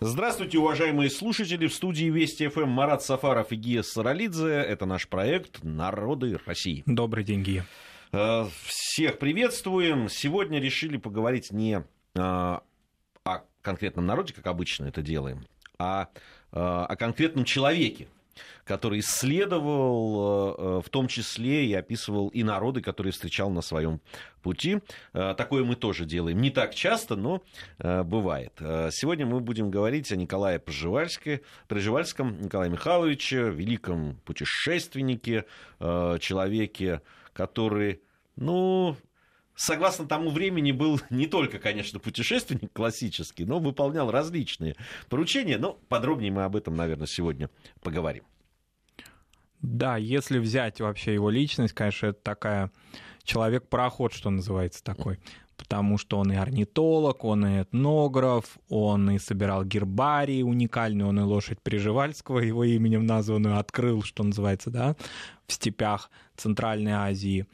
Здравствуйте, уважаемые слушатели. В студии Вести ФМ Марат Сафаров и Гия Саралидзе. Это наш проект «Народы России». Добрый день, Гия. Э, всех приветствуем. Сегодня решили поговорить не э, о конкретном народе, как обычно это делаем, а э, о конкретном человеке, который исследовал, э, в том числе и описывал и народы, которые встречал на своем пути. Э, такое мы тоже делаем. Не так часто, но э, бывает. Сегодня мы будем говорить о Николае Пржевальском Николае Михайловиче, великом путешественнике, человеке, который, ну, согласно тому времени, был не только, конечно, путешественник классический, но выполнял различные поручения. Но подробнее мы об этом, наверное, сегодня поговорим. Да, если взять вообще его личность, конечно, это такая человек-пароход, что называется такой. Потому что он и орнитолог, он и этнограф, он и собирал гербарии уникальные, он и лошадь Приживальского, его именем названную, открыл, что называется, да, в степях Центральной Азии.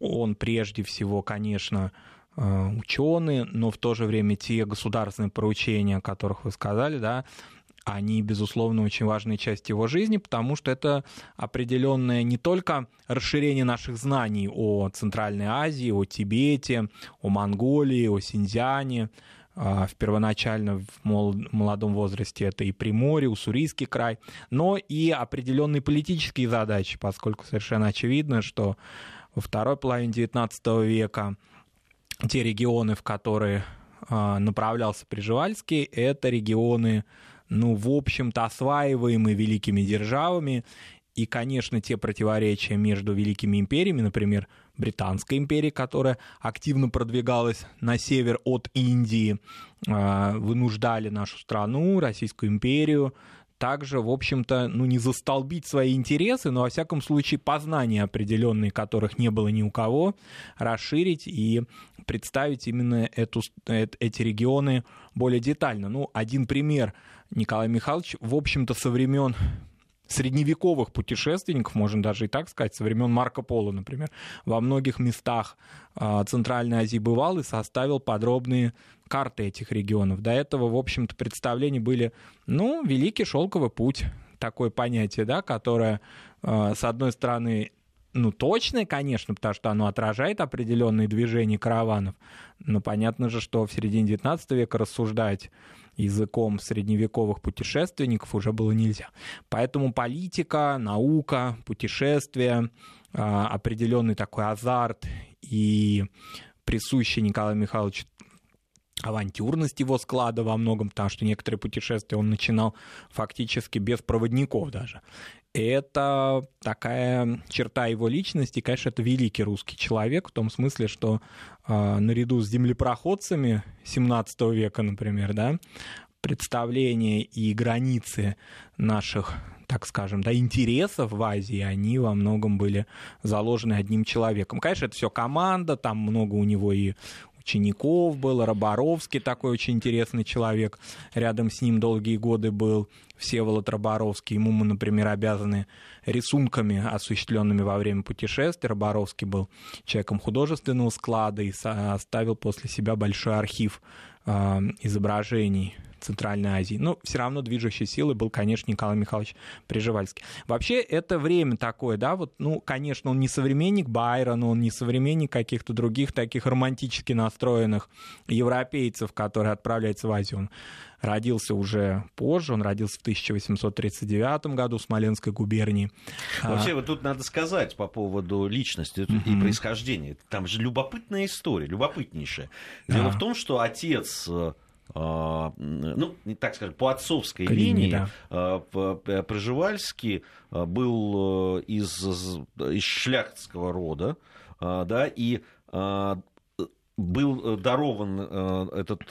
Он прежде всего, конечно, э, ученый, но в то же время те государственные поручения, о которых вы сказали, да, они, безусловно, очень важная часть его жизни, потому что это определенное не только расширение наших знаний о Центральной Азии, о Тибете, о Монголии, о Синьцзяне, а, в первоначально в молодом возрасте это и Приморье, Уссурийский край, но и определенные политические задачи, поскольку совершенно очевидно, что во второй половине XIX века те регионы, в которые а, направлялся Приживальский, это регионы ну, в общем-то, осваиваемы великими державами. И, конечно, те противоречия между великими империями, например, Британской империей, которая активно продвигалась на север от Индии, а, вынуждали нашу страну, Российскую империю, также, в общем-то, ну, не застолбить свои интересы, но, во всяком случае, познания определенные, которых не было ни у кого, расширить и представить именно эту, эти регионы более детально. Ну, один пример – Николай Михайлович, в общем-то, со времен средневековых путешественников, можно даже и так сказать, со времен Марко Поло, например, во многих местах а, Центральной Азии бывал и составил подробные карты этих регионов. До этого, в общем-то, представления были, ну, Великий Шелковый путь, такое понятие, да, которое, а, с одной стороны, ну, точное, конечно, потому что оно отражает определенные движения караванов, но понятно же, что в середине XIX века рассуждать языком средневековых путешественников уже было нельзя. Поэтому политика, наука, путешествия, а, определенный такой азарт и присущий Николаю Михайловичу авантюрность его склада во многом, потому что некоторые путешествия он начинал фактически без проводников даже. Это такая черта его личности, конечно, это великий русский человек, в том смысле, что э, наряду с землепроходцами 17 века, например, да, представления и границы наших так скажем, да, интересов в Азии, они во многом были заложены одним человеком. Конечно, это все команда, там много у него и учеников было, Роборовский такой очень интересный человек, рядом с ним долгие годы был Всеволод Роборовский, ему мы, например, обязаны рисунками, осуществленными во время путешествия. Роборовский был человеком художественного склада и оставил после себя большой архив а, изображений Центральной Азии. Но все равно движущей силой был, конечно, Николай Михайлович Приживальский. Вообще, это время такое, да, вот, ну, конечно, он не современник Байрона, он не современник каких-то других таких романтически настроенных европейцев, которые отправляются в Азию. Он родился уже позже, он родился в 1839 году в Смоленской губернии. Вообще, а... вот тут надо сказать по поводу личности mm-hmm. и происхождения. Там же любопытная история, любопытнейшая. Дело да. в том, что отец э, а, ну, не так скажем, по отцовской линии, линии да. А, Пржевальский а, был э, из, из шляхтского рода, да, и был дарован э, этот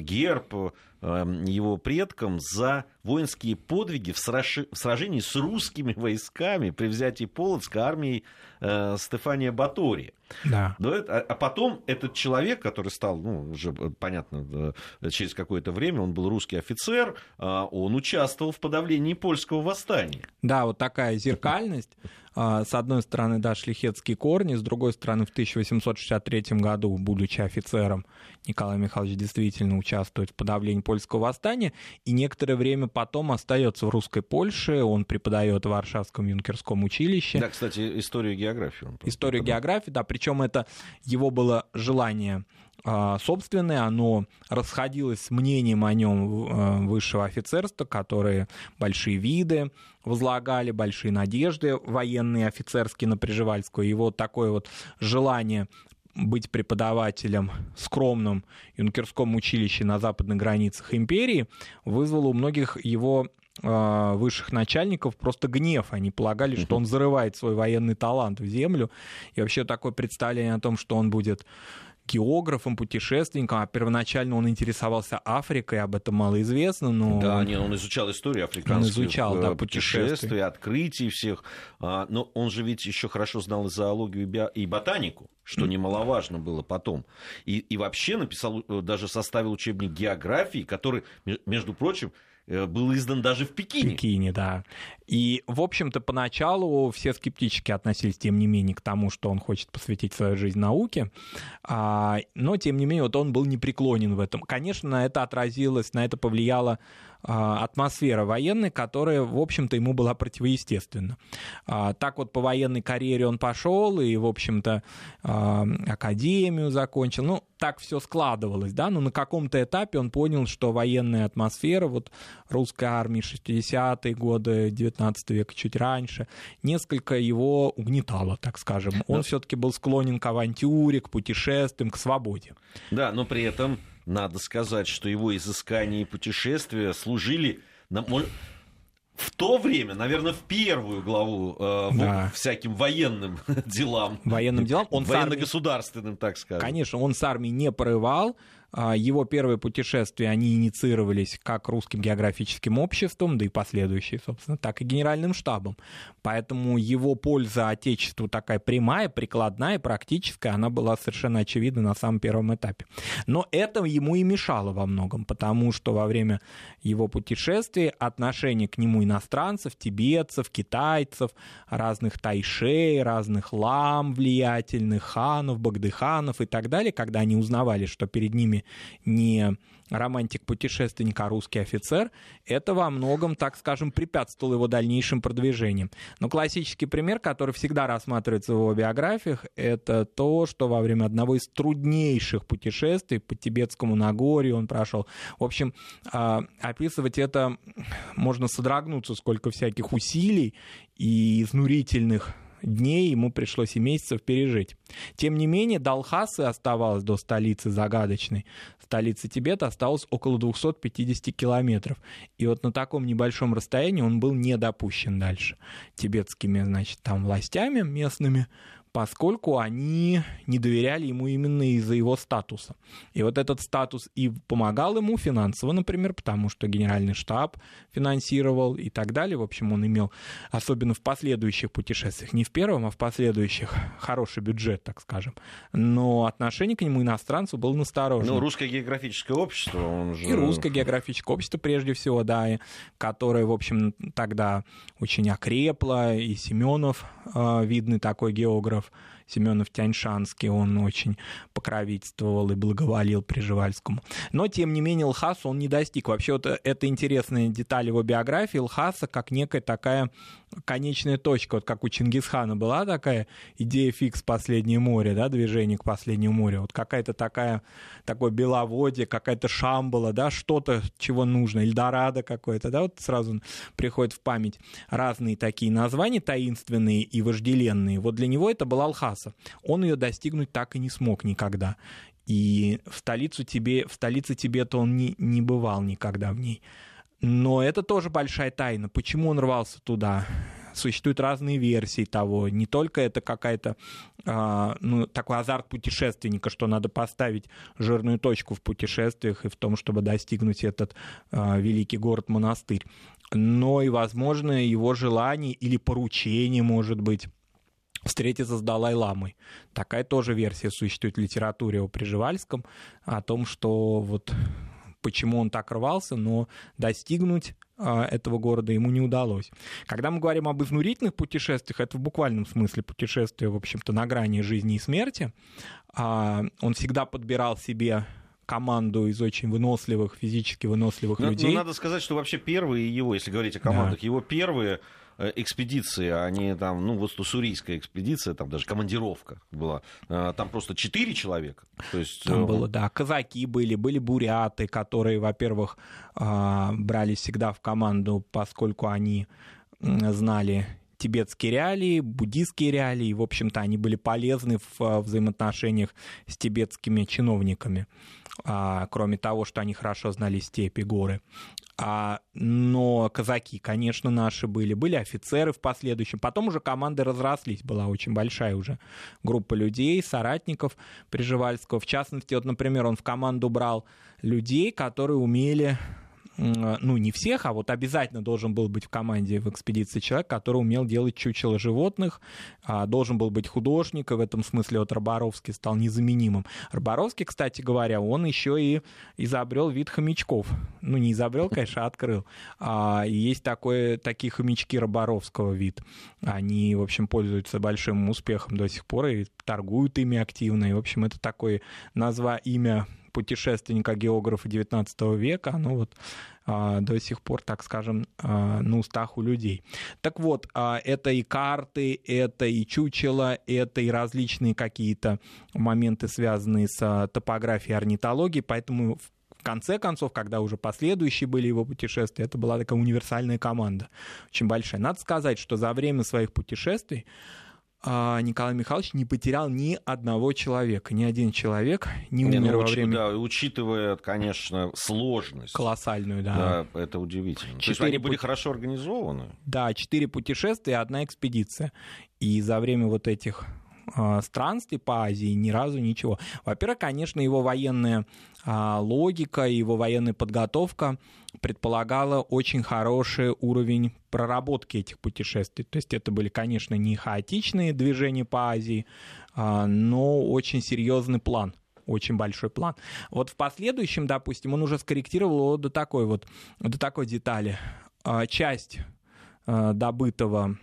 герб его предкам за воинские подвиги в сражении с русскими войсками при взятии Полоцка армией э, Стефания Батория. Да. А, а потом этот человек, который стал, ну, уже понятно, через какое-то время, он был русский офицер, а он участвовал в подавлении польского восстания. Да, вот такая зеркальность. а, с одной стороны, да, шлихетские корни, с другой стороны, в 1863 году, будучи офицером, Николай Михайлович действительно участвует в подавлении польского восстания, и некоторое время потом остается в русской Польше, он преподает в Варшавском юнкерском училище. Да, кстати, историю географии. Историю географии, да, причем это его было желание а, собственное, оно расходилось с мнением о нем а, высшего офицерства, которые большие виды возлагали, большие надежды военные, офицерские на Приживальскую. И вот такое вот желание быть преподавателем в скромном юнкерском училище на западных границах империи вызвало у многих его а, высших начальников просто гнев. Они полагали, что он зарывает свой военный талант в землю. И вообще такое представление о том, что он будет географом, путешественником, а первоначально он интересовался Африкой, об этом мало известно, но... Да, нет, он изучал историю африканских он изучал, да, э, путешествий, открытий всех, а, но он же ведь еще хорошо знал и зоологию, и ботанику, что немаловажно было потом. И, и вообще написал, э, даже составил учебник географии, который, между прочим, был издан даже в Пекине. Пекине, да. И, в общем-то, поначалу все скептически относились, тем не менее, к тому, что он хочет посвятить свою жизнь науке. А, но, тем не менее, вот он был непреклонен в этом. Конечно, это отразилось, на это повлияло атмосфера военной, которая, в общем-то, ему была противоестественна. А, так вот по военной карьере он пошел и, в общем-то, а, академию закончил. Ну, так все складывалось, да, но на каком-то этапе он понял, что военная атмосфера вот русской армии 60-е годы, 19 века, чуть раньше, несколько его угнетало, так скажем. Он но... все-таки был склонен к авантюре, к путешествиям, к свободе. Да, но при этом надо сказать, что его изыскания и путешествия служили на, в то время, наверное, в первую главу э, да. всяким военным делам. Военным делам. Он Военно-государственным, так сказать. Конечно, он с армией не порывал, его первые путешествия, они инициировались как русским географическим обществом, да и последующие, собственно, так и генеральным штабом. Поэтому его польза Отечеству такая прямая, прикладная, практическая, она была совершенно очевидна на самом первом этапе. Но это ему и мешало во многом, потому что во время его путешествий отношение к нему иностранцев, тибетцев, китайцев, разных тайшей, разных лам влиятельных, ханов, багдыханов и так далее, когда они узнавали, что перед ними не романтик-путешественник, а русский офицер, это во многом, так скажем, препятствовало его дальнейшим продвижениям. Но классический пример, который всегда рассматривается в его биографиях, это то, что во время одного из труднейших путешествий по Тибетскому Нагорью он прошел. В общем, а, описывать это можно содрогнуться, сколько всяких усилий и изнурительных дней ему пришлось и месяцев пережить. Тем не менее, до Алхасы оставалось до столицы загадочной. Столица Тибета осталось около 250 километров. И вот на таком небольшом расстоянии он был не допущен дальше. Тибетскими, значит, там властями местными поскольку они не доверяли ему именно из-за его статуса. И вот этот статус и помогал ему финансово, например, потому что генеральный штаб финансировал и так далее. В общем, он имел, особенно в последующих путешествиях, не в первом, а в последующих, хороший бюджет, так скажем. Но отношение к нему иностранцу было насторожено. Ну, русское географическое общество, он же... И русское географическое общество, прежде всего, да, которое, в общем, тогда очень окрепло, и Семенов, э, видный такой географ, Семенов, Семенов Тяньшанский, он очень покровительствовал и благоволил Приживальскому. Но, тем не менее, Лхаса он не достиг. Вообще, вот это интересная деталь его биографии. Лхаса как некая такая конечная точка, вот как у Чингисхана была такая идея фикс «Последнее море», да, движение к последнему морю, вот какая-то такая, такое беловодье, какая-то шамбала, да, что-то, чего нужно, Эльдорадо какое-то, да, вот сразу приходит в память разные такие названия таинственные и вожделенные. Вот для него это была Алхаса. Он ее достигнуть так и не смог никогда. И в столицу тебе, в столице Тибета он не, не бывал никогда в ней. Но это тоже большая тайна. Почему он рвался туда? Существуют разные версии того. Не только это какая-то э, ну, такой азарт путешественника, что надо поставить жирную точку в путешествиях и в том, чтобы достигнуть этот э, великий город-монастырь, но и, возможно, его желание или поручение, может быть, встретиться с Далай-ламой. Такая тоже версия существует в литературе о Приживальском, о том, что вот почему он так рвался, но достигнуть а, этого города ему не удалось. Когда мы говорим об изнурительных путешествиях, это в буквальном смысле путешествие, в общем-то, на грани жизни и смерти. А, он всегда подбирал себе команду из очень выносливых, физически выносливых но, людей. Но надо сказать, что вообще первые его, если говорить о командах, да. его первые экспедиции, они там, ну, вот уссурийская экспедиция, там даже командировка была, э, там просто четыре человека. То есть... Там э, было, да, казаки были, были буряты, которые, во-первых, брались всегда в команду, поскольку они знали тибетские реалии, буддийские реалии, в общем-то, они были полезны в взаимоотношениях с тибетскими чиновниками, а, кроме того, что они хорошо знали степи, горы. А, но казаки, конечно, наши были. Были офицеры в последующем. Потом уже команды разрослись. Была очень большая уже группа людей, соратников Приживальского. В частности, вот, например, он в команду брал людей, которые умели ну, не всех, а вот обязательно должен был быть в команде в экспедиции человек, который умел делать чучело животных, а, должен был быть художник, и в этом смысле вот Роборовский стал незаменимым. Роборовский, кстати говоря, он еще и изобрел вид хомячков. Ну, не изобрел, конечно, а открыл. А, есть такое, такие хомячки Роборовского вид. Они, в общем, пользуются большим успехом до сих пор и торгуют ими активно. И, в общем, это такое назва имя путешественника, географа XIX века, оно вот а, до сих пор, так скажем, а, на устах у людей. Так вот, а, это и карты, это и чучело, это и различные какие-то моменты, связанные с топографией, орнитологией, поэтому в конце концов, когда уже последующие были его путешествия, это была такая универсальная команда, очень большая. Надо сказать, что за время своих путешествий Николай Михайлович не потерял ни одного человека. Ни один человек не умер не, ну, во время... Да, учитывая, конечно, сложность. Колоссальную, да. Да, это удивительно. Четыре То есть они были хорошо организованы? Да, четыре путешествия, одна экспедиция. И за время вот этих а, странствий по Азии ни разу ничего. Во-первых, конечно, его военная а, логика, его военная подготовка предполагала очень хороший уровень проработки этих путешествий. То есть это были, конечно, не хаотичные движения по Азии, а, но очень серьезный план очень большой план. Вот в последующем, допустим, он уже скорректировал его до такой вот, до такой детали. Часть добытого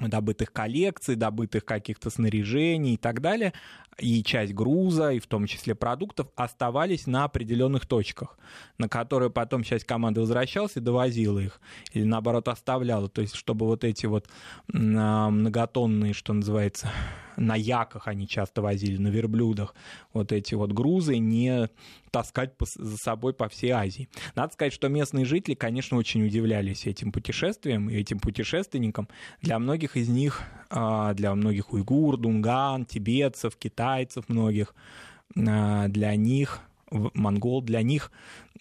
добытых коллекций, добытых каких-то снаряжений и так далее, и часть груза, и в том числе продуктов, оставались на определенных точках, на которые потом часть команды возвращалась и довозила их, или наоборот оставляла. То есть, чтобы вот эти вот многотонные, что называется, на яках они часто возили, на верблюдах, вот эти вот грузы не таскать за собой по всей Азии. Надо сказать, что местные жители, конечно, очень удивлялись этим путешествиям и этим путешественникам. Для многих из них, а, для многих уйгур, дунган, тибетцев, китайцев многих, а, для них монгол, для них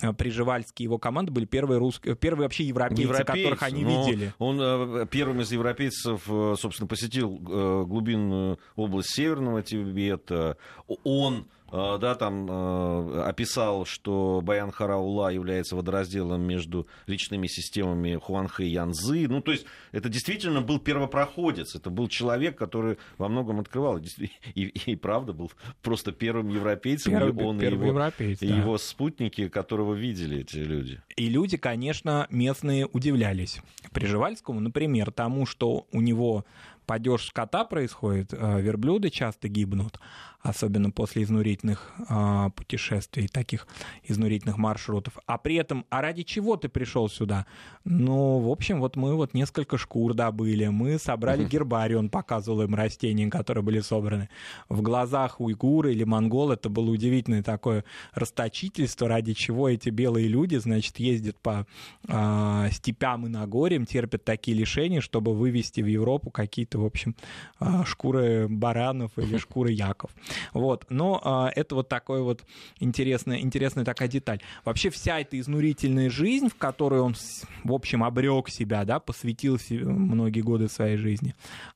а, Приживальский и его команда были первые, русские, первые вообще европейцы, европейцы которых они видели. Он э, первым из европейцев, э, собственно, посетил э, глубинную область Северного Тибета. Он да, там э, описал, что Баян Хараула является водоразделом между речными системами Хуанхэ и Янзы. Ну, то есть это действительно был первопроходец, это был человек, который во многом открывал. И, и, и правда был просто первым европейцем, первый, он первый и, его, европейц, и да. его спутники, которого видели эти люди. И люди, конечно, местные удивлялись. Приживальскому, например, тому, что у него падеж скота происходит, э, верблюды часто гибнут, особенно после изнурительных э, путешествий, таких изнурительных маршрутов. А при этом, а ради чего ты пришел сюда? Ну, в общем, вот мы вот несколько шкур добыли, мы собрали гербарий, он показывал им растения, которые были собраны. В глазах уйгуры или монгол это было удивительное такое расточительство, ради чего эти белые люди, значит, ездят по э, степям и нагорьям, терпят такие лишения, чтобы вывести в Европу какие-то, в общем, э, шкуры баранов или шкуры яков. Вот. Но а, это вот такой вот интересная, интересная такая деталь. Вообще вся эта изнурительная жизнь, в которой он, в общем, обрек себя, да, посвятил себе многие годы своей жизни,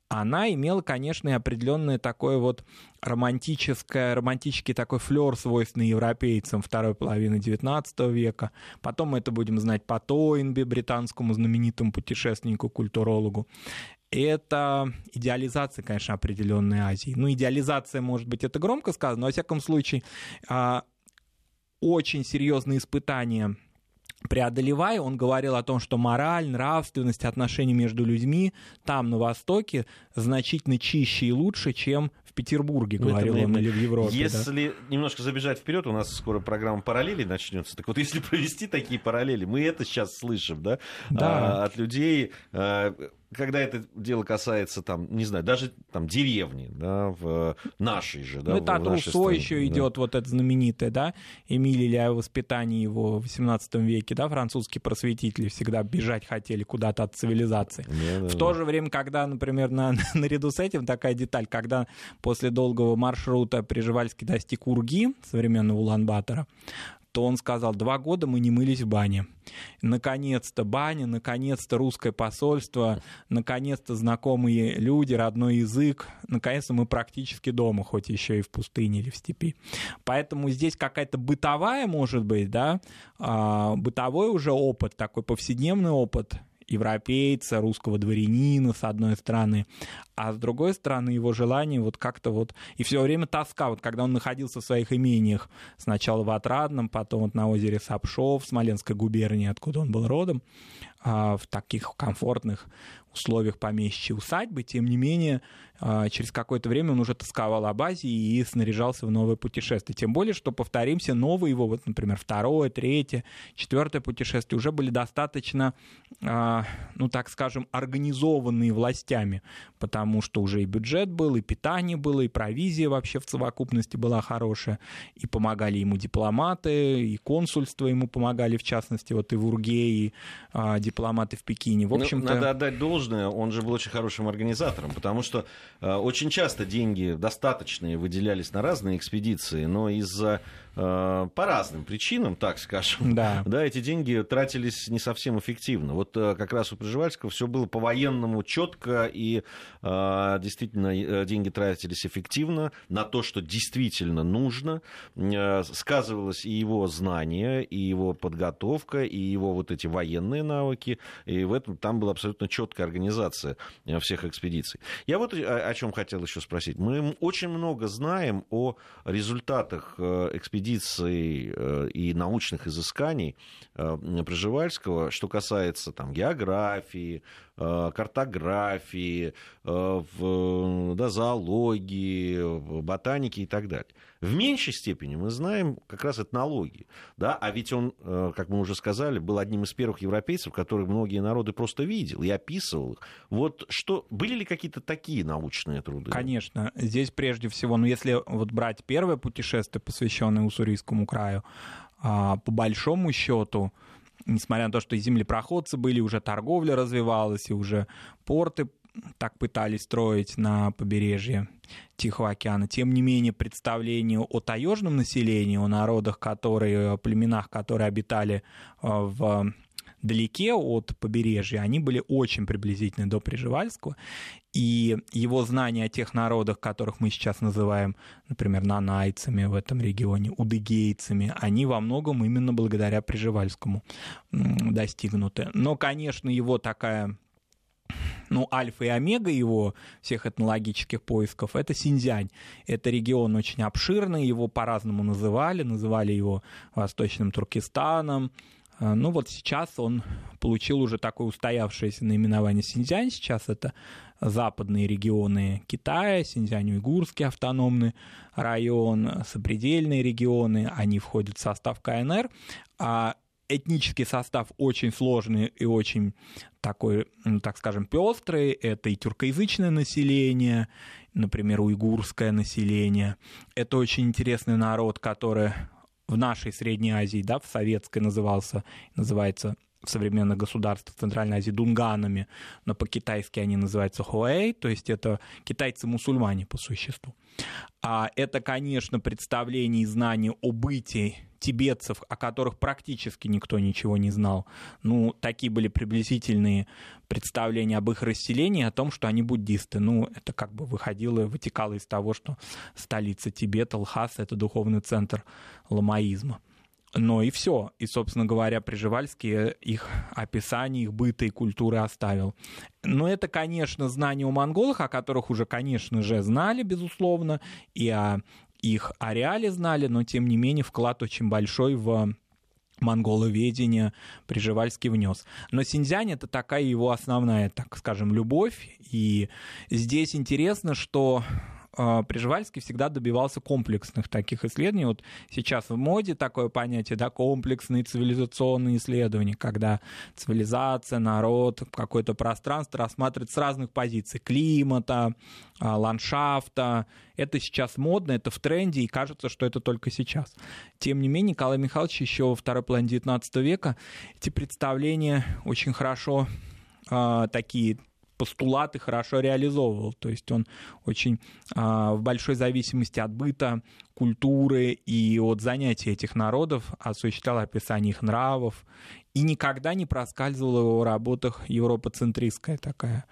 она имела, конечно, и определенное такое вот романтическое, романтический такой флер, свойственный европейцам второй половины XIX века. Потом мы это будем знать по Тойнби, британскому знаменитому путешественнику, культурологу это идеализация, конечно, определенной Азии. Ну, идеализация, может быть, это громко сказано, но, во всяком случае, а, очень серьезные испытания преодолевая, он говорил о том, что мораль, нравственность, отношения между людьми там, на Востоке, значительно чище и лучше, чем в Петербурге, Ну, говорил он, или в Европе. да. Если немножко забежать вперед, у нас скоро программа параллели начнется. Так вот, если провести такие параллели, мы это сейчас слышим, да, Да. А, от людей, а, когда это дело касается, там, не знаю, даже там деревни, да, в нашей же, да, Ну, это в от Руссо еще да. идет вот это знаменитое, да, Эмиль о воспитании его в XVIII веке, да, французские просветители всегда бежать хотели куда-то от цивилизации. Да, да, В да. то же время, когда, например, на, наряду с этим такая деталь, когда после долгого маршрута Приживальский достиг Урги, современного Улан-Батора, то он сказал, два года мы не мылись в бане. Наконец-то баня, наконец-то русское посольство, наконец-то знакомые люди, родной язык, наконец-то мы практически дома, хоть еще и в пустыне или в степи. Поэтому здесь какая-то бытовая, может быть, да, а, бытовой уже опыт, такой повседневный опыт европейца, русского дворянина, с одной стороны, а с другой стороны его желание вот как-то вот... И все время тоска, вот когда он находился в своих имениях, сначала в Отрадном, потом вот на озере Сапшов, в Смоленской губернии, откуда он был родом, а, в таких комфортных условиях помещичьей усадьбы, тем не менее, а, через какое-то время он уже тосковал об Азии и снаряжался в новое путешествие. Тем более, что, повторимся, новые его, вот, например, второе, третье, четвертое путешествие уже были достаточно, а, ну, так скажем, организованные властями, потому что уже и бюджет был, и питание было, и провизия вообще в совокупности была хорошая, и помогали ему дипломаты, и консульство ему помогали, в частности, вот и в Урге, и а, дипломаты в Пекине. В Ну, общем-то... надо отдать должное, он же был очень хорошим организатором, потому что э, очень часто деньги достаточные выделялись на разные экспедиции, но из-за по разным причинам, так скажем, Да. да, эти деньги тратились не совсем эффективно. Вот э, как раз у Пржевальского все было по-военному четко, и э, действительно э, деньги тратились эффективно на то, что действительно нужно. Э, Сказывалось и его знание, и его подготовка, и его вот эти военные навыки, и в этом там была абсолютно четкая организация э, всех экспедиций. Я вот о, о чем хотел еще спросить. Мы очень много знаем о результатах э, экспедиций э, и научных изысканий э, Пржевальского, что касается там, географии, э, картографии, в, да, зоологии, ботаники и так далее. В меньшей степени мы знаем как раз этнологии. Да? А ведь он, э, как мы уже сказали, был одним из первых европейцев, которых многие народы просто видел и описывал их. Вот что, были ли какие-то такие научные труды? Конечно, здесь прежде всего, ну если вот брать первое путешествие, посвященное Уссурийскому краю, а, по большому счету, несмотря на то, что и землепроходцы были, уже торговля развивалась, и уже порты так пытались строить на побережье Тихого океана. Тем не менее, представление о таежном населении, о народах, которые, о племенах, которые обитали а, в далеке от побережья, они были очень приблизительны до Приживальского. И его знания о тех народах, которых мы сейчас называем, например, нанайцами в этом регионе, удыгейцами, они во многом именно благодаря Приживальскому достигнуты. Но, конечно, его такая ну, альфа и омега его всех этнологических поисков, это Синьцзянь. Это регион очень обширный, его по-разному называли, называли его Восточным Туркестаном. А, Ну вот сейчас он получил уже такое устоявшееся наименование Синьцзянь. Сейчас это западные регионы Китая, Синьцзянь-Уйгурский автономный район, сопредельные регионы, они входят в состав КНР. А этнический состав очень сложный и очень такой, ну, так скажем, пестрый. Это и тюркоязычное население, например, уйгурское население. Это очень интересный народ, который в нашей Средней Азии, да, в советской назывался, называется в современных государствах Центральной Азии дунганами, но по-китайски они называются хуэй, то есть это китайцы-мусульмане по существу. А это, конечно, представление и знание о бытии тибетцев, о которых практически никто ничего не знал. Ну, такие были приблизительные представления об их расселении, о том, что они буддисты. Ну, это как бы выходило, вытекало из того, что столица Тибета, Лхаса, это духовный центр ламаизма. Но и все. И, собственно говоря, Приживальский их описание, их быта и культуры оставил. Но это, конечно, знания о монголах, о которых уже, конечно же, знали, безусловно, и о их ареале знали, но, тем не менее, вклад очень большой в монголоведения Приживальский внес. Но Синьцзянь — это такая его основная, так скажем, любовь. И здесь интересно, что Приживальский всегда добивался комплексных таких исследований. Вот сейчас в моде такое понятие, да, комплексные цивилизационные исследования, когда цивилизация, народ, какое-то пространство рассматривается с разных позиций. Климата, а, ландшафта. Это сейчас модно, это в тренде, и кажется, что это только сейчас. Тем не менее, Николай Михайлович еще во второй половине XIX века эти представления очень хорошо э, такие постулаты хорошо реализовывал. То есть он очень а, в большой зависимости от быта, культуры и от занятий этих народов осуществлял описание их нравов. И никогда не проскальзывала в его работах европоцентристская такая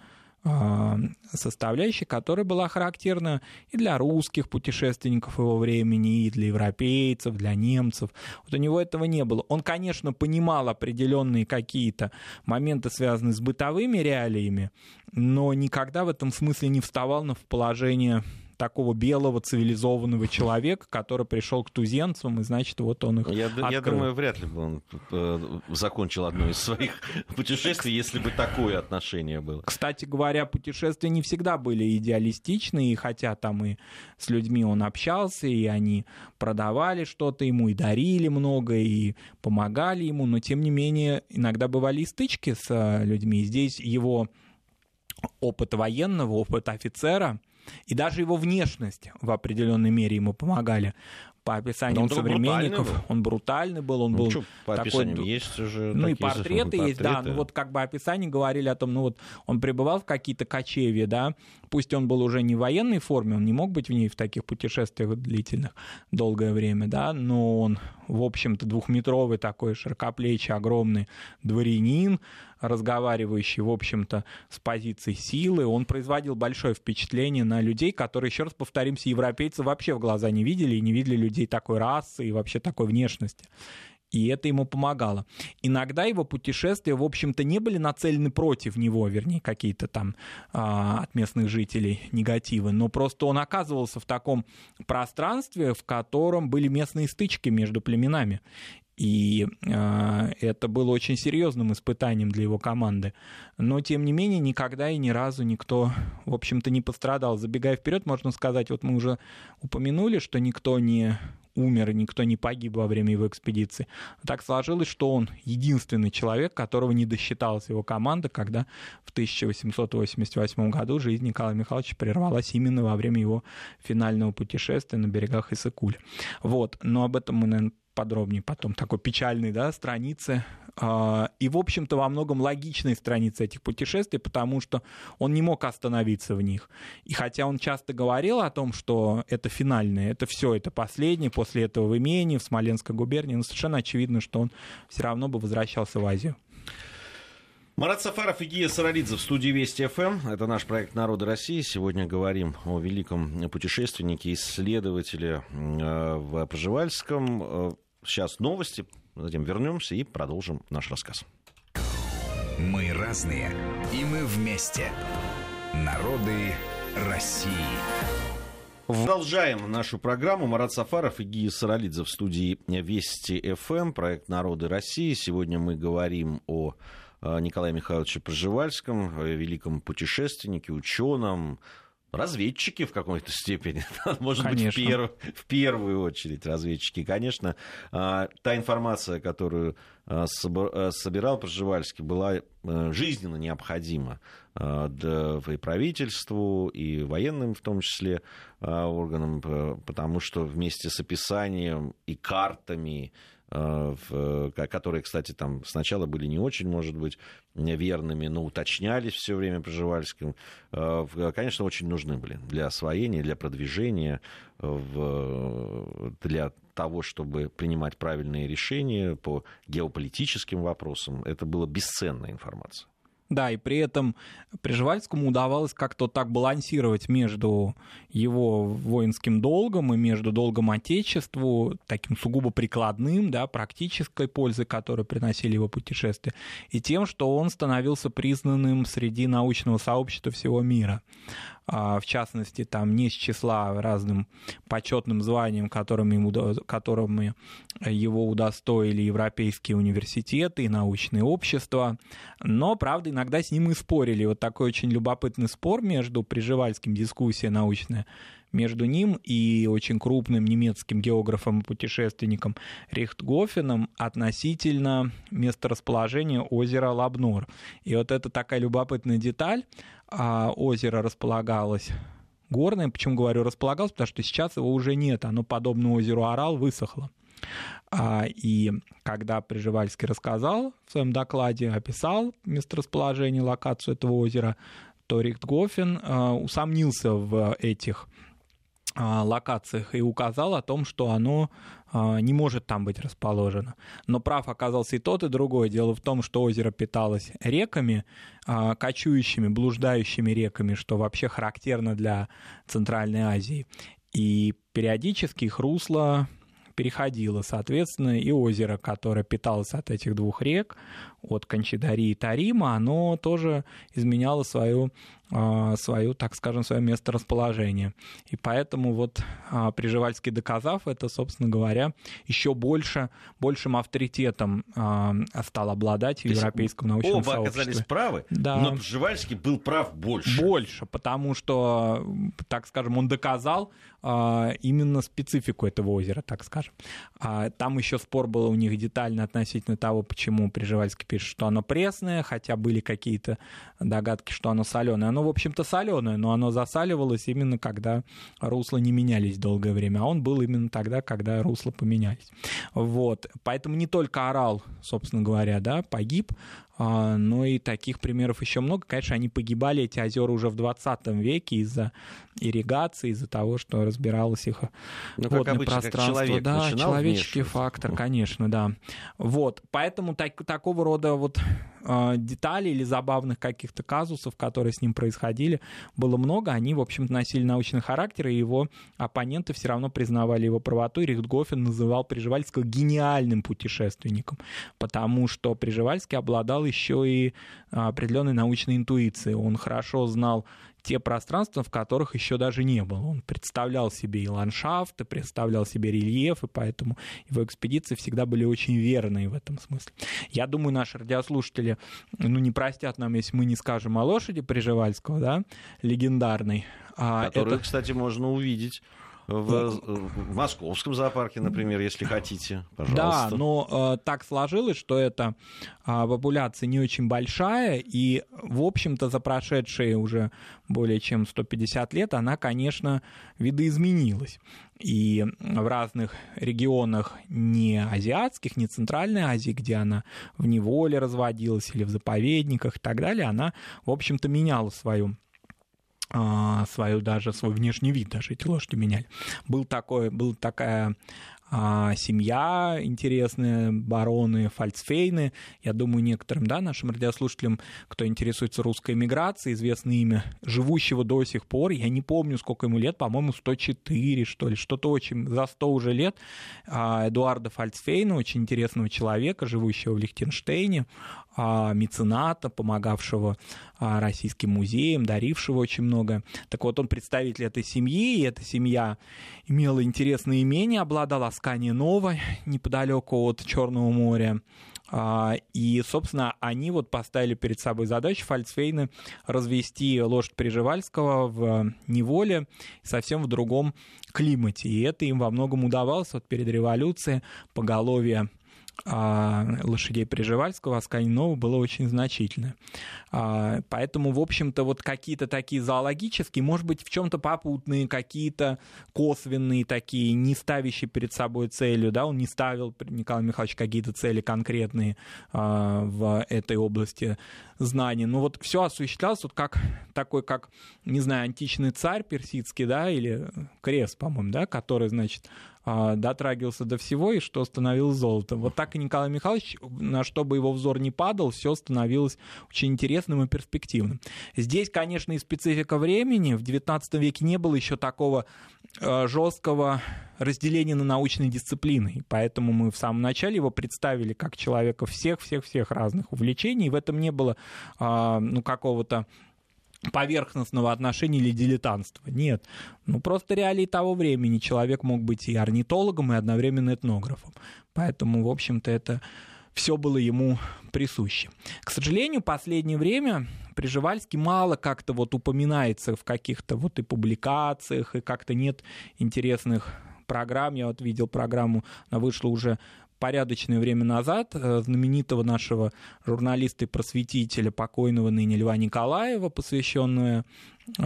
а, составляющая, которая была характерна и для русских путешественников его времени, и для европейцев, для немцев. Вот у него этого не было. Он, конечно, понимал определенные какие-то моменты, связанные с бытовыми реалиями, но никогда в этом смысле не вставал на положение такого белого цивилизованного человека, который пришел к туземцам, и значит, вот он их я, открыл. я думаю, вряд ли бы он э, закончил одно из своих путешествий, если бы такое отношение было. Кстати говоря, путешествия не всегда были идеалистичны, и хотя там и с людьми он общался, и они продавали что-то ему, и дарили много, и помогали ему, но тем не менее иногда бывали и стычки с э, людьми. Здесь его опыт военного, опыт офицера — и даже его внешность в определенной мере ему помогали по описаниям современников. Брутальный он брутальный был, он ну, был что, по такой... есть уже Ну и портреты, портреты есть, да. Ну вот как бы описания говорили о том, ну вот он пребывал в какие-то кочевья, да, пусть он был уже не в военной форме, он не мог быть в ней в таких путешествиях длительных долгое время, да, но он, в общем-то, двухметровый такой широкоплечий, огромный дворянин, разговаривающий, в общем-то, с позиции силы, он производил большое впечатление на людей, которые, еще раз повторимся, европейцы вообще в глаза не видели и не видели людей такой расы и вообще такой внешности и это ему помогало. Иногда его путешествия, в общем-то, не были нацелены против него, вернее, какие-то там а, от местных жителей негативы, но просто он оказывался в таком пространстве, в котором были местные стычки между племенами. И э, это было очень серьезным испытанием для его команды. Но, тем не менее, никогда и ни разу никто, в общем-то, не пострадал. Забегая вперед, можно сказать, вот мы уже упомянули, что никто не умер, никто не погиб во время его экспедиции. Так сложилось, что он единственный человек, которого не досчиталась его команда, когда в 1888 году жизнь Николая Михайловича прервалась именно во время его финального путешествия на берегах Исыкуля. Вот, но об этом мы, наверное, подробнее потом, такой печальной да, страницы. А, и, в общем-то, во многом логичной страницы этих путешествий, потому что он не мог остановиться в них. И хотя он часто говорил о том, что это финальное, это все, это последнее, после этого в имении, в Смоленской губернии, но совершенно очевидно, что он все равно бы возвращался в Азию. Марат Сафаров и Гия Саралидзе в студии Вести ФМ. Это наш проект «Народы России». Сегодня говорим о великом путешественнике, исследователе э, в Проживальском. Э, Сейчас новости, затем вернемся и продолжим наш рассказ. Мы разные, и мы вместе. Народы России. Продолжаем нашу программу. Марат Сафаров и Гия Саралидзе в студии Вести ФМ, проект «Народы России». Сегодня мы говорим о э, Николае Михайловиче Проживальском, великом путешественнике, ученом, разведчики в какой-то степени, может конечно. быть, в, перв, в первую очередь разведчики. конечно, а, та информация, которую а, а, собирал Пржевальский, была жизненно необходима и правительству, и военным в том числе органам, потому что вместе с описанием и картами в, которые, кстати, там сначала были не очень, может быть, верными, но уточнялись все время Пржевальским, конечно, очень нужны были для освоения, для продвижения, для того, чтобы принимать правильные решения по геополитическим вопросам. Это была бесценная информация. Да, и при этом Приживальскому удавалось как-то так балансировать между его воинским долгом и между долгом Отечеству, таким сугубо прикладным, да, практической пользы, которую приносили его путешествия, и тем, что он становился признанным среди научного сообщества всего мира. В частности, там не с числа разным почетным званиям, которыми, которыми его удостоили европейские университеты и научные общества. Но, правда, иногда с ним и спорили. Вот такой очень любопытный спор между Приживальским, дискуссия научная, между ним и очень крупным немецким географом и путешественником Рихтгофеном относительно месторасположения озера Лабнор. И вот это такая любопытная деталь. А, озеро располагалось горное. Почему говорю располагалось? Потому что сейчас его уже нет. Оно, подобно озеру Орал, высохло. А, и когда Приживальский рассказал в своем докладе, описал месторасположение, локацию этого озера, то Рихтгофен а, усомнился в этих локациях и указал о том, что оно а, не может там быть расположено. Но прав оказался и тот, и другой. Дело в том, что озеро питалось реками, а, кочующими, блуждающими реками, что вообще характерно для Центральной Азии. И периодически их русло переходило, соответственно, и озеро, которое питалось от этих двух рек, от Кончидари и Тарима, оно тоже изменяло свою а, свою, так скажем, свое место расположения. И поэтому вот а, Приживальский доказав это, собственно говоря, еще больше, большим авторитетом а, стал обладать в европейском научном оба сообществе. оказались правы, да. но Приживальский был прав больше. Больше, потому что, так скажем, он доказал именно специфику этого озера, так скажем. Там еще спор был у них детально относительно того, почему Приживальский пишет, что оно пресное, хотя были какие-то догадки, что оно соленое оно, в общем-то, соленое, но оно засаливалось именно когда русла не менялись долгое время, а он был именно тогда, когда русла поменялись. Вот. Поэтому не только орал, собственно говоря, да, погиб, а, но и таких примеров еще много. Конечно, они погибали, эти озера, уже в 20 веке из-за ирригации, из-за того, что разбиралось их ну, водное обычно, пространство. да, человеческий фактор, конечно, да. Вот, поэтому так, такого рода вот э, деталей или забавных каких-то казусов, которые с ним происходили, было много. Они, в общем-то, носили научный характер, и его оппоненты все равно признавали его правоту. И Рихтгофен называл Приживальского гениальным путешественником, потому что Приживальский обладал еще и определенной научной интуицией. Он хорошо знал те пространства, в которых еще даже не был. Он представлял себе и ландшафты, представлял себе рельеф, и поэтому его экспедиции всегда были очень верные в этом смысле. Я думаю, наши радиослушатели ну, не простят нам, если мы не скажем о лошади Приживальского, да, легендарной. А Которую, это... кстати, можно увидеть в, в московском зоопарке, например, если хотите, пожалуйста. Да, но э, так сложилось, что эта э, популяция не очень большая, и, в общем-то, за прошедшие уже более чем 150 лет она, конечно, видоизменилась. И в разных регионах не азиатских, не Центральной Азии, где она в неволе разводилась или в заповедниках и так далее, она, в общем-то, меняла свою свою даже свой внешний вид даже эти лошади меняли. Был такой, был такая а, семья интересная, бароны, фальцфейны. Я думаю, некоторым, да, нашим радиослушателям, кто интересуется русской эмиграцией, известно имя живущего до сих пор. Я не помню, сколько ему лет, по-моему, 104, что ли, что-то очень, за 100 уже лет. А, Эдуарда Фальцфейна, очень интересного человека, живущего в Лихтенштейне, а, мецената, помогавшего а, российским музеям, дарившего очень много. Так вот, он представитель этой семьи, и эта семья имела интересное имение, обладала Аскания Нова, неподалеку от Черного моря. А, и, собственно, они вот поставили перед собой задачу Фальцфейны развести лошадь Приживальского в неволе совсем в другом климате. И это им во многом удавалось. Вот перед революцией поголовье а лошадей Приживальского, Асканинова было очень значительно. А, поэтому, в общем-то, вот какие-то такие зоологические, может быть, в чем-то попутные, какие-то косвенные такие, не ставящие перед собой целью, да, он не ставил, Николай Михайлович, какие-то цели конкретные а, в этой области знаний. Но вот все осуществлялось вот как такой, как, не знаю, античный царь персидский, да, или крест, по-моему, да, который, значит, а, дотрагивался до всего и что становилось золотом. Вот так и Николай Михайлович, на что бы его взор не падал, все становилось очень интересным и перспективным. Здесь, конечно, и специфика времени. В XIX веке не было еще такого а, жесткого разделения на научные дисциплины. И поэтому мы в самом начале его представили как человека всех-всех-всех разных увлечений. В этом не было а, ну, какого-то поверхностного отношения или дилетантства. Нет. Ну, просто реалии того времени. Человек мог быть и орнитологом, и одновременно этнографом. Поэтому, в общем-то, это все было ему присуще. К сожалению, последнее время Приживальский мало как-то вот упоминается в каких-то вот и публикациях, и как-то нет интересных программ. Я вот видел программу, она вышла уже порядочное время назад э, знаменитого нашего журналиста и просветителя, покойного ныне Льва Николаева, посвященная э,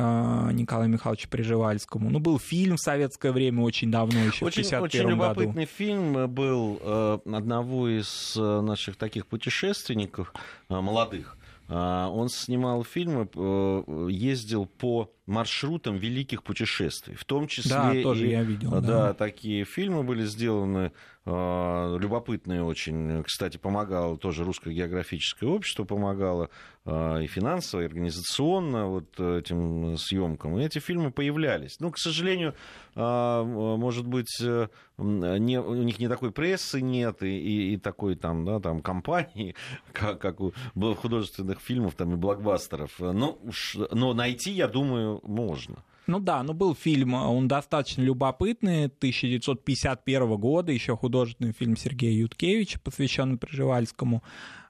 Николаю Михайловичу Приживальскому. Ну, был фильм в советское время очень давно, еще очень, в 51 Очень любопытный году. фильм был э, одного из наших таких путешественников молодых. Он снимал фильмы, ездил по маршрутам великих путешествий, в том числе да, и, тоже я видел, да, да, такие фильмы были сделаны а, любопытные очень. Кстати, помогало тоже русское географическое общество помогало а, и финансово, и организационно вот этим съемкам. И эти фильмы появлялись. Ну, к сожалению, а, может быть, э, не, у них не такой прессы нет и, и, и такой там, да, там компании, как, как у художественных фильмов там, и блокбастеров. Но, но найти, я думаю, можно. Ну да, ну был фильм, он достаточно любопытный, 1951 года, еще художественный фильм Сергея Юткевича, посвященный Пржевальскому.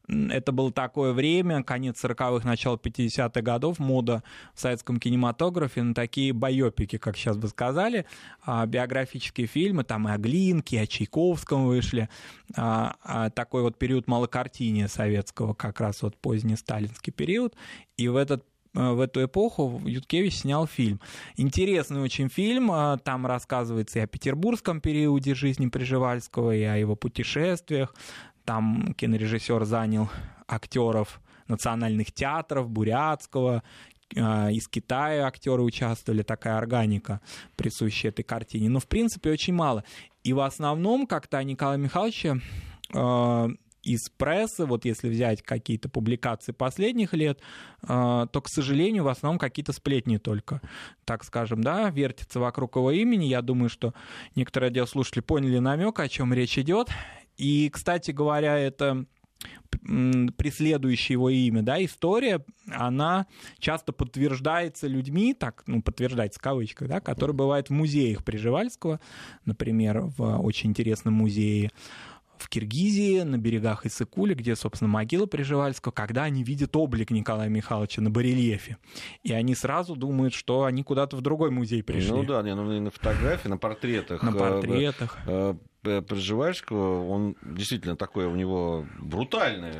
Это было такое время, конец 40-х, начало 50-х годов, мода в советском кинематографе на такие байопики, как сейчас бы сказали, а, биографические фильмы, там и о Глинке, и о Чайковском вышли. А, а такой вот период малокартиния советского, как раз вот поздний сталинский период. И в этот Э, в эту эпоху Юткевич снял фильм. Интересный очень фильм, там рассказывается и о петербургском периоде жизни Приживальского, и о его путешествиях. Там кинорежиссер занял актеров национальных театров, Бурятского, э, из Китая актеры участвовали, такая органика, присущая этой картине. Но, в принципе, очень мало. И в основном как-то Николая Михайловича из прессы, вот если взять какие-то публикации последних лет, а, то, к сожалению, в основном какие-то сплетни только, так скажем, да, вертятся вокруг его имени. Я думаю, что некоторые радиослушатели поняли намек, о чем речь идет. И, кстати говоря, это преследующее его имя, да, история, она часто подтверждается людьми, так, ну, подтверждается в кавычках, да, которые бывают в музеях Приживальского, например, в очень интересном музее в Киргизии, на берегах Иссыкули, где, собственно, могила Приживальского, когда они видят облик Николая Михайловича на барельефе. И они сразу думают, что они куда-то в другой музей пришли. Ну да, не, ну, на фотографии, на портретах. На э, портретах. Э, Пржевальского, он действительно такой у него брутальный.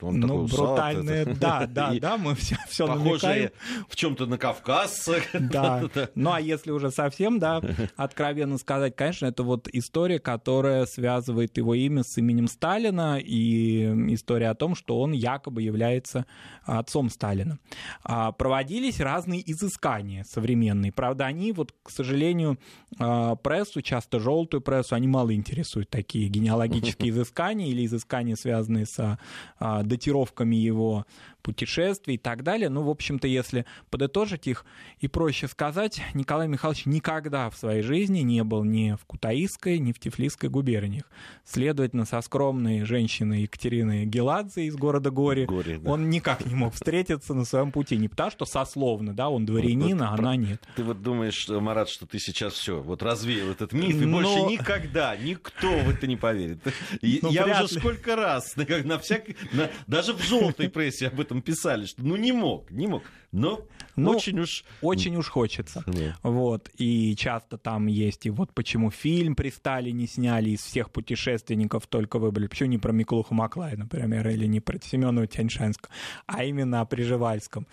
Он ну, такой брутальный, да, да, да, мы все, все Похожие в чем-то на кавказцах. Да, ну а если уже совсем, да, откровенно сказать, конечно, это вот история, которая связывает его имя с именем Сталина и история о том, что он якобы является отцом Сталина. А, проводились разные изыскания современные. Правда, они вот, к сожалению, а, прессу, часто желтую прессу, они мало интересуют такие генеалогические изыскания или изыскания, связанные с а, датировками его путешествий и так далее. Ну, в общем-то, если подытожить их и проще сказать, Николай Михайлович никогда в своей жизни не был ни в Кутаисской, ни в Тифлисской губерниях. Следовательно, со скромной женщиной Екатериной Геладзе из города Гори, Горе да. он никак не мог встретиться на своем пути. Не потому, что сословно, да, он дворянин, а она нет. Ты вот думаешь, Марат, что ты сейчас все вот развеял этот миф, и Но... больше никогда никто в это не поверит. Ну, Я уже сколько раз, на, на всяк... на, даже в желтой прессе об этом этом писали, что ну не мог, не мог. Но ну, очень уж... Очень уж хочется. Да. Вот. И часто там есть и вот почему фильм при Сталине сняли из всех путешественников только выбрали. Почему не про Миклуху Маклай, например, или не про Семенова Тяньшанского, а именно о Приживальском.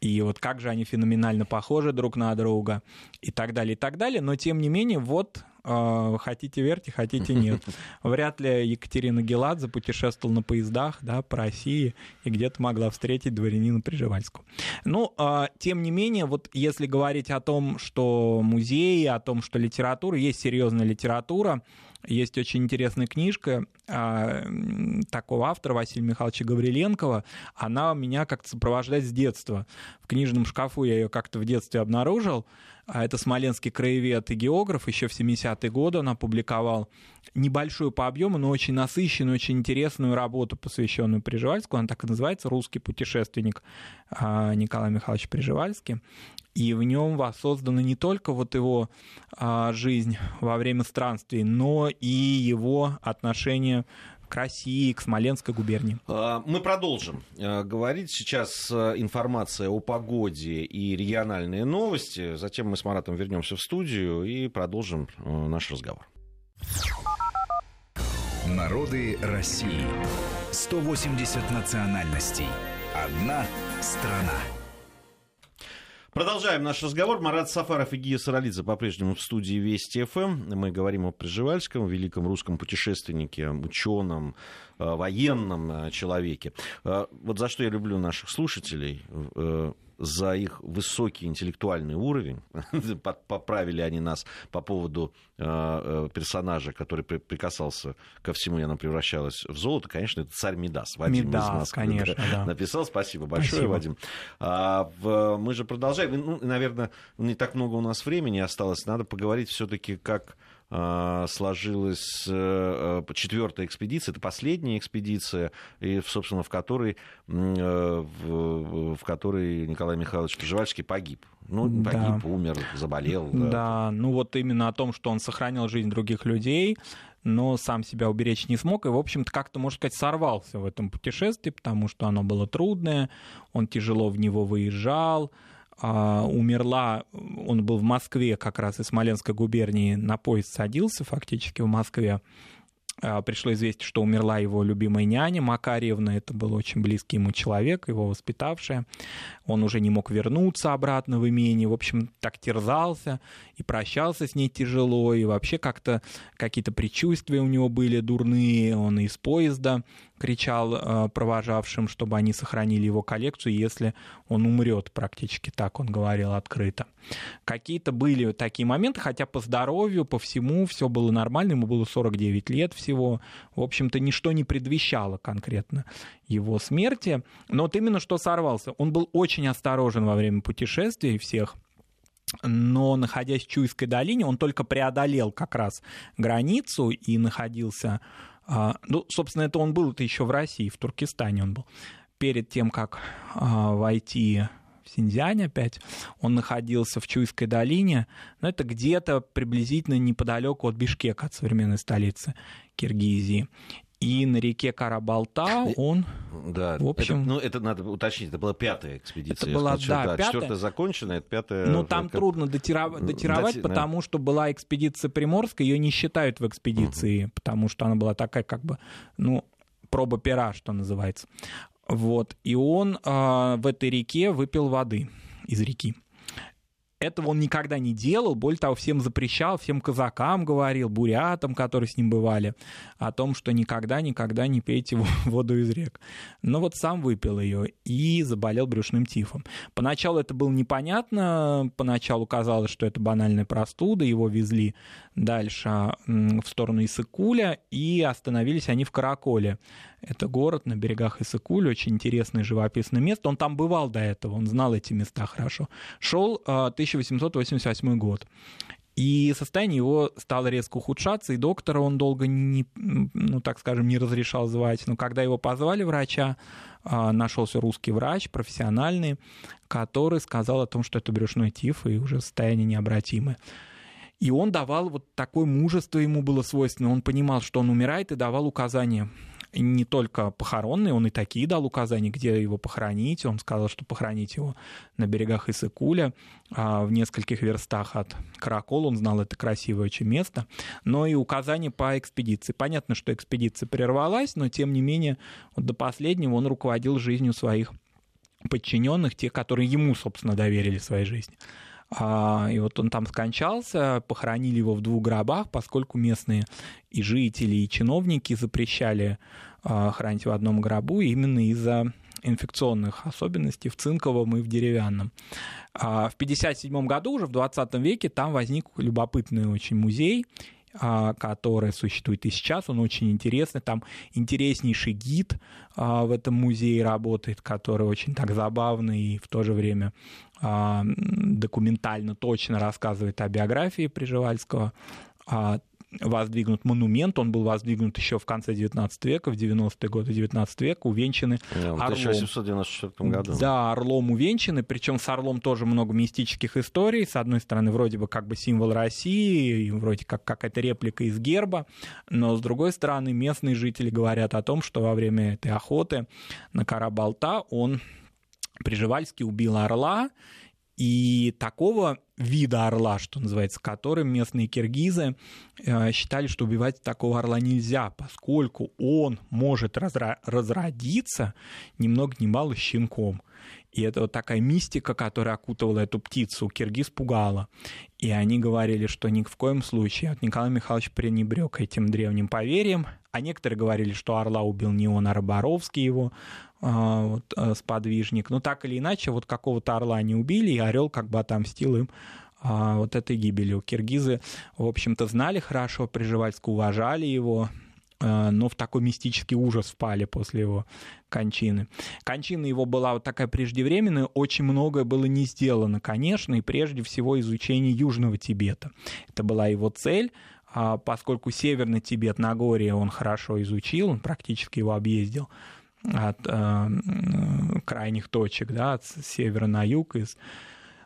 И вот как же они феноменально похожи друг на друга и так далее, и так далее. Но тем не менее, вот а, хотите верьте, хотите нет. Вряд ли Екатерина Геладзе путешествовала на поездах да, по России и где-то могла встретить дворянина Приживальского. Ну, а, тем не менее, вот если говорить о том, что музеи, о том, что литература, есть серьезная литература, есть очень интересная книжка а, такого автора Василия Михайловича Гавриленкова, она меня как-то сопровождает с детства. В книжном шкафу я ее как-то в детстве обнаружил. А это смоленский краевед и географ, еще в 70-е годы он опубликовал небольшую по объему, но очень насыщенную, очень интересную работу, посвященную Приживальскому. Она так и называется «Русский путешественник» а, Николай Михайлович Приживальский. И в нем воссоздана не только вот его а, жизнь во время странствий, но и его отношение к России, к Смоленской губернии. А, мы продолжим а, говорить. Сейчас а, информация о погоде и региональные новости. Затем мы с Маратом вернемся в студию и продолжим наш разговор. Народы России. 180 национальностей. Одна страна. Продолжаем наш разговор. Марат Сафаров и Гия Саралидзе по-прежнему в студии Вести ФМ. Мы говорим о Пржевальском, великом русском путешественнике, ученом, э, военном э, человеке. Э, вот за что я люблю наших слушателей за их высокий интеллектуальный уровень. Поправили они нас по поводу э, э, персонажа, который прикасался ко всему, и она превращалась в золото. Конечно, это царь Мидас. Вадим Мидас, из Москвы конечно, да. написал. Спасибо большое, Спасибо. Вадим. А, в, мы же продолжаем. Ну, наверное, не так много у нас времени осталось. Надо поговорить все-таки, как сложилась э, э, четвертая экспедиция, это последняя экспедиция, и, собственно, в которой, э, в, в которой Николай Михайлович Пржевальский погиб. Ну, погиб, да. умер, заболел. Да. да, ну вот именно о том, что он сохранил жизнь других людей, но сам себя уберечь не смог, и, в общем-то, как-то, можно сказать, сорвался в этом путешествии, потому что оно было трудное, он тяжело в него выезжал, а, умерла, он был в Москве как раз из Смоленской губернии, на поезд садился фактически в Москве, а, пришло известие, что умерла его любимая няня Макарьевна, это был очень близкий ему человек, его воспитавшая. Он уже не мог вернуться обратно в имение, в общем, так терзался и прощался с ней тяжело, и вообще как-то какие-то предчувствия у него были дурные, он из поезда кричал э, провожавшим, чтобы они сохранили его коллекцию, если он умрет, практически так он говорил открыто. Какие-то были такие моменты, хотя по здоровью, по всему все было нормально, ему было 49 лет всего. В общем-то, ничто не предвещало конкретно его смерти. Но вот именно что сорвался. Он был очень осторожен во время путешествий всех но находясь в Чуйской долине, он только преодолел как раз границу и находился ну, собственно, это он был это еще в России, в Туркестане он был. Перед тем, как а, войти в Синьцзянь опять, он находился в Чуйской долине, но это где-то приблизительно неподалеку от Бишкека, от современной столицы Киргизии. И на реке Карабалта он, да, в общем... Это, ну, это надо уточнить, это была пятая экспедиция. Это была, сказал, да, да, пятая. Четвертая закончена, это пятая... Ну, там как... трудно датировать, датировать Дати... потому что была экспедиция Приморская, ее не считают в экспедиции, угу. потому что она была такая, как бы, ну, проба пера, что называется. Вот, и он э, в этой реке выпил воды из реки. Этого он никогда не делал, более того, всем запрещал, всем казакам говорил, бурятам, которые с ним бывали, о том, что никогда-никогда не пейте воду из рек. Но вот сам выпил ее и заболел брюшным тифом. Поначалу это было непонятно, поначалу казалось, что это банальная простуда, его везли дальше в сторону Исыкуля, и остановились они в Караколе. Это город на берегах Исыкуля, очень интересное живописное место. Он там бывал до этого, он знал эти места хорошо. Шел 1888 год. И состояние его стало резко ухудшаться, и доктора он долго не, ну, так скажем, не разрешал звать. Но когда его позвали врача, нашелся русский врач, профессиональный, который сказал о том, что это брюшной тиф, и уже состояние необратимое. И он давал вот такое мужество ему было свойственно. Он понимал, что он умирает, и давал указания не только похоронные, он и такие дал указания, где его похоронить. Он сказал, что похоронить его на берегах Исыкуля, а, в нескольких верстах от Каракола. Он знал это красивое очень место. Но и указания по экспедиции. Понятно, что экспедиция прервалась, но тем не менее вот до последнего он руководил жизнью своих подчиненных, те, которые ему, собственно, доверили своей жизни. А, и вот он там скончался, похоронили его в двух гробах, поскольку местные и жители, и чиновники запрещали а, хранить в одном гробу именно из-за инфекционных особенностей в цинковом и в деревянном. А в 1957 году, уже в 20 веке, там возник любопытный очень музей, которая существует и сейчас. Он очень интересный. Там интереснейший гид в этом музее работает, который очень так забавный и в то же время документально точно рассказывает о биографии Приживальского воздвигнут монумент, он был воздвигнут еще в конце 19 века, в 90-е годы 19 века, увенчаны да, в 1894 году. Да, орлом увенчаны, причем с орлом тоже много мистических историй. С одной стороны, вроде бы как бы символ России, вроде как какая-то реплика из герба, но с другой стороны, местные жители говорят о том, что во время этой охоты на Карабалта он Приживальский убил орла, и такого вида орла, что называется, которым местные киргизы э, считали, что убивать такого орла нельзя, поскольку он может разродиться ни много ни мало щенком. И это вот такая мистика, которая окутывала эту птицу, киргиз пугала. И они говорили, что ни в коем случае. Вот Николай Михайлович пренебрег этим древним поверьем. А некоторые говорили, что орла убил не он, а Роборовский его а, вот, э, сподвижник. Но так или иначе, вот какого-то орла не убили, и орел как бы отомстил им а, вот этой гибелью. Киргизы, в общем-то, знали хорошо Приживальского, уважали его, а, но в такой мистический ужас впали после его кончины. Кончина его была вот такая преждевременная, очень многое было не сделано, конечно, и прежде всего изучение Южного Тибета. Это была его цель, поскольку Северный Тибет, Нагорье он хорошо изучил, он практически его объездил, от э, крайних точек, да, от севера на юг, из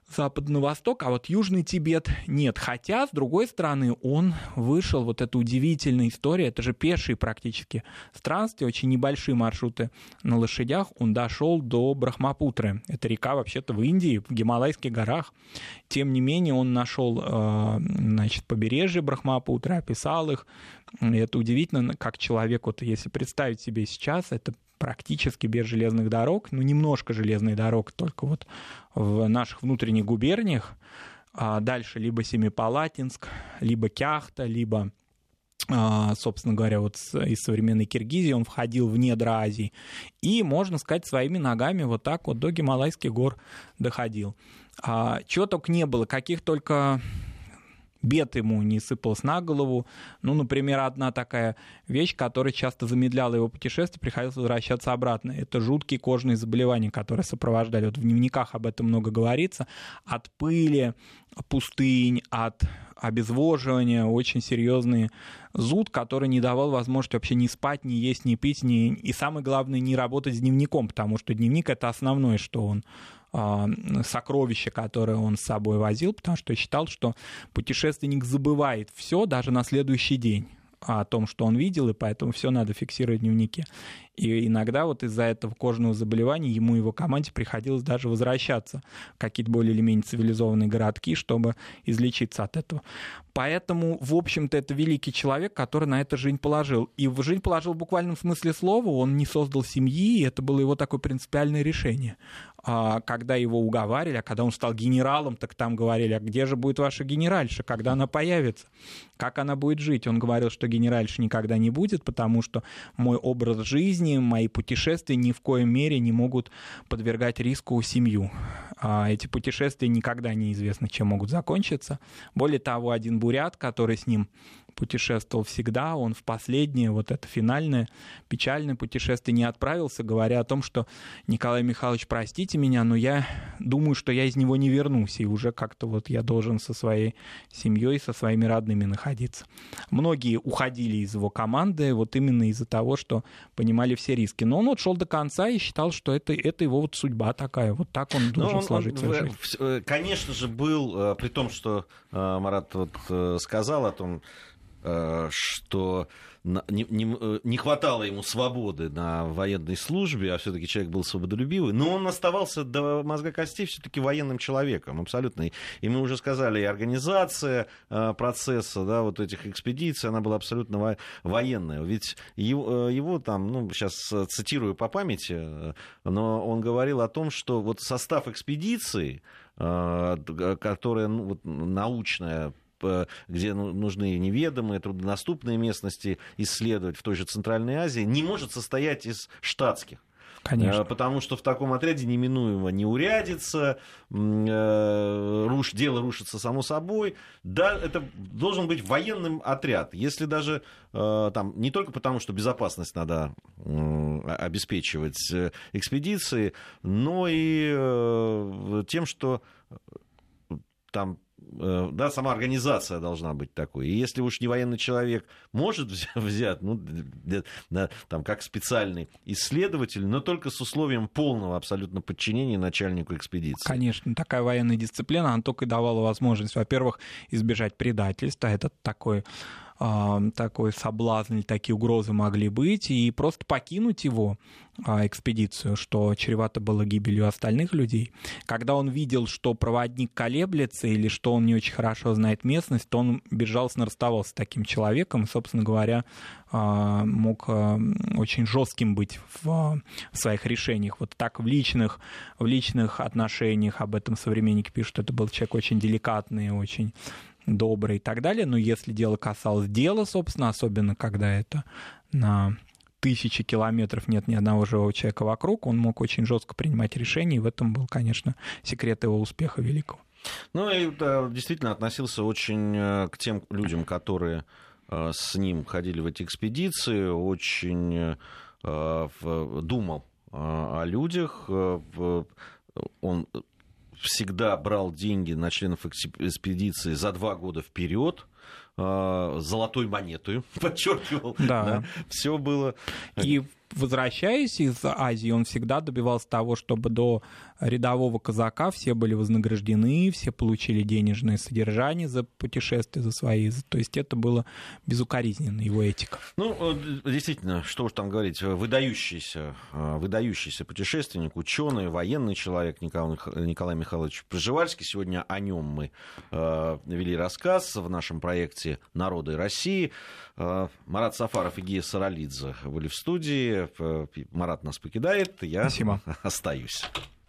запада на восток, а вот Южный Тибет нет. Хотя, с другой стороны, он вышел, вот эта удивительная история, это же пешие практически странствия, очень небольшие маршруты на лошадях, он дошел до Брахмапутры. Это река вообще-то в Индии, в Гималайских горах. Тем не менее, он нашел э, значит, побережье Брахмапутры, описал их. И это удивительно, как человек, вот если представить себе сейчас, это практически без железных дорог, ну, немножко железных дорог, только вот в наших внутренних губерниях, а дальше либо Семипалатинск, либо Кяхта, либо а, собственно говоря, вот из современной Киргизии он входил в недра Азии. И, можно сказать, своими ногами вот так вот до Гималайских гор доходил. А, чего только не было, каких только бед ему не сыпалось на голову. Ну, например, одна такая вещь, которая часто замедляла его путешествие, приходилось возвращаться обратно. Это жуткие кожные заболевания, которые сопровождали. Вот в дневниках об этом много говорится. От пыли, пустынь, от обезвоживания, очень серьезный зуд, который не давал возможности вообще ни спать, ни есть, ни пить, ни... и самое главное, не работать с дневником, потому что дневник — это основное, что он сокровища, которые он с собой возил, потому что считал, что путешественник забывает все даже на следующий день о том, что он видел, и поэтому все надо фиксировать в дневнике. И иногда вот из-за этого кожного заболевания ему и его команде приходилось даже возвращаться в какие-то более или менее цивилизованные городки, чтобы излечиться от этого. Поэтому, в общем-то, это великий человек, который на это жизнь положил. И в жизнь положил в буквальном смысле слова, он не создал семьи, и это было его такое принципиальное решение. А когда его уговаривали, а когда он стал генералом, так там говорили, а где же будет ваша генеральша, когда она появится, как она будет жить? Он говорил, что генеральша никогда не будет, потому что мой образ жизни жизни, мои путешествия ни в коем мере не могут подвергать риску семью. А эти путешествия никогда неизвестно, чем могут закончиться. Более того, один бурят, который с ним путешествовал всегда, он в последнее, вот это финальное печальное путешествие не отправился, говоря о том, что Николай Михайлович, простите меня, но я думаю, что я из него не вернусь, и уже как-то вот я должен со своей семьей, со своими родными находиться. Многие уходили из его команды вот именно из-за того, что понимали все риски. Но он вот шел до конца и считал, что это, это его вот судьба такая, вот так он должен он, сложить свою жизнь. Э, конечно же, был, э, при том, что э, Марат вот сказал о том, что не, не, э, не хватало ему свободы на военной службе, а все-таки человек был свободолюбивый, но он оставался до мозга костей все-таки военным человеком, абсолютно. И мы уже сказали, и организация э, процесса, да, вот этих экспедиций, она была абсолютно военная. Ведь его, его там, ну, сейчас цитирую по памяти, но он говорил о том, что вот состав экспедиции, которая ну, вот, научная где ну, нужны неведомые, труднодоступные местности исследовать в той же Центральной Азии, не может состоять из штатских. Конечно. Потому что в таком отряде неминуемо не урядится, руш, дело рушится само собой. Да, это должен быть военным отряд. Если даже там, не только потому, что безопасность надо обеспечивать экспедиции, но и тем, что там Э, да, сама организация должна быть такой. И если уж не военный человек может взять, ну, там, как специальный исследователь, но только с условием полного абсолютно подчинения начальнику экспедиции. Конечно, такая военная дисциплина, она только и давала возможность, во-первых, избежать предательства. Это такой такой соблазн или такие угрозы могли быть, и просто покинуть его, а, экспедицию, что чревато было гибелью остальных людей. Когда он видел, что проводник колеблется или что он не очень хорошо знает местность, то он безжалостно расставался с таким человеком, собственно говоря, а, мог а, очень жестким быть в своих решениях. Вот так в личных, в личных отношениях об этом современники пишут, это был человек очень деликатный, очень добрый и так далее. Но если дело касалось дела, собственно, особенно когда это на тысячи километров нет ни одного живого человека вокруг, он мог очень жестко принимать решения, и в этом был, конечно, секрет его успеха великого. Ну и да, действительно относился очень э, к тем людям, которые э, с ним ходили в эти экспедиции, очень э, думал о людях, он всегда брал деньги на членов экспедиции за два года вперед, а, золотой монетой, подчеркивал. Да. да. Все было. И возвращаясь из Азии, он всегда добивался того, чтобы до рядового казака все были вознаграждены, все получили денежное содержание за путешествия, за свои. То есть это было безукоризненно, его этика. Ну, действительно, что уж там говорить, выдающийся, выдающийся путешественник, ученый, военный человек Николай, Николай Михайлович Пржевальский. Сегодня о нем мы э, вели рассказ в нашем проекте «Народы России». Э, Марат Сафаров и Гия Саралидзе были в студии. Марат нас покидает, я Спасибо. остаюсь.